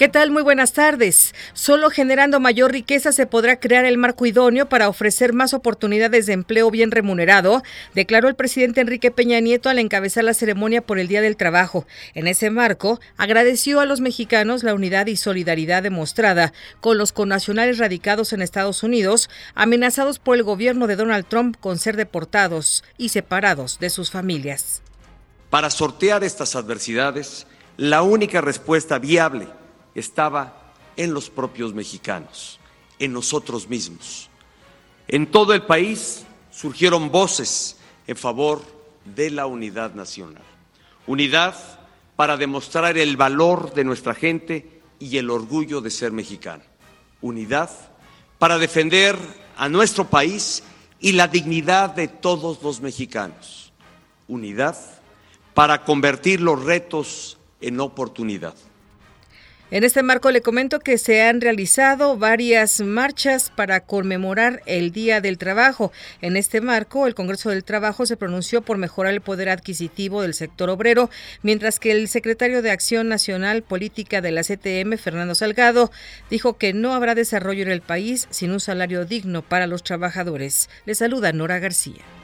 ¿Qué tal? Muy buenas tardes. Solo generando mayor riqueza se podrá crear el marco idóneo para ofrecer más oportunidades de empleo bien remunerado, declaró el presidente Enrique Peña Nieto al encabezar la ceremonia por el Día del Trabajo. En ese marco, agradeció a los mexicanos la unidad y solidaridad demostrada con los connacionales radicados en Estados Unidos, amenazados por el gobierno de Donald Trump con ser deportados y separados de sus familias. Para sortear estas adversidades, la única respuesta viable estaba en los propios mexicanos, en nosotros mismos. En todo el país surgieron voces en favor de la unidad nacional. Unidad para demostrar el valor de nuestra gente y el orgullo de ser mexicano. Unidad para defender a nuestro país y la dignidad de todos los mexicanos. Unidad para convertir los retos en oportunidad. En este marco le comento que se han realizado varias marchas para conmemorar el Día del Trabajo. En este marco, el Congreso del Trabajo se pronunció por mejorar el poder adquisitivo del sector obrero, mientras que el secretario de Acción Nacional Política de la CTM, Fernando Salgado, dijo que no habrá desarrollo en el país sin un salario digno para los trabajadores. Le saluda Nora García.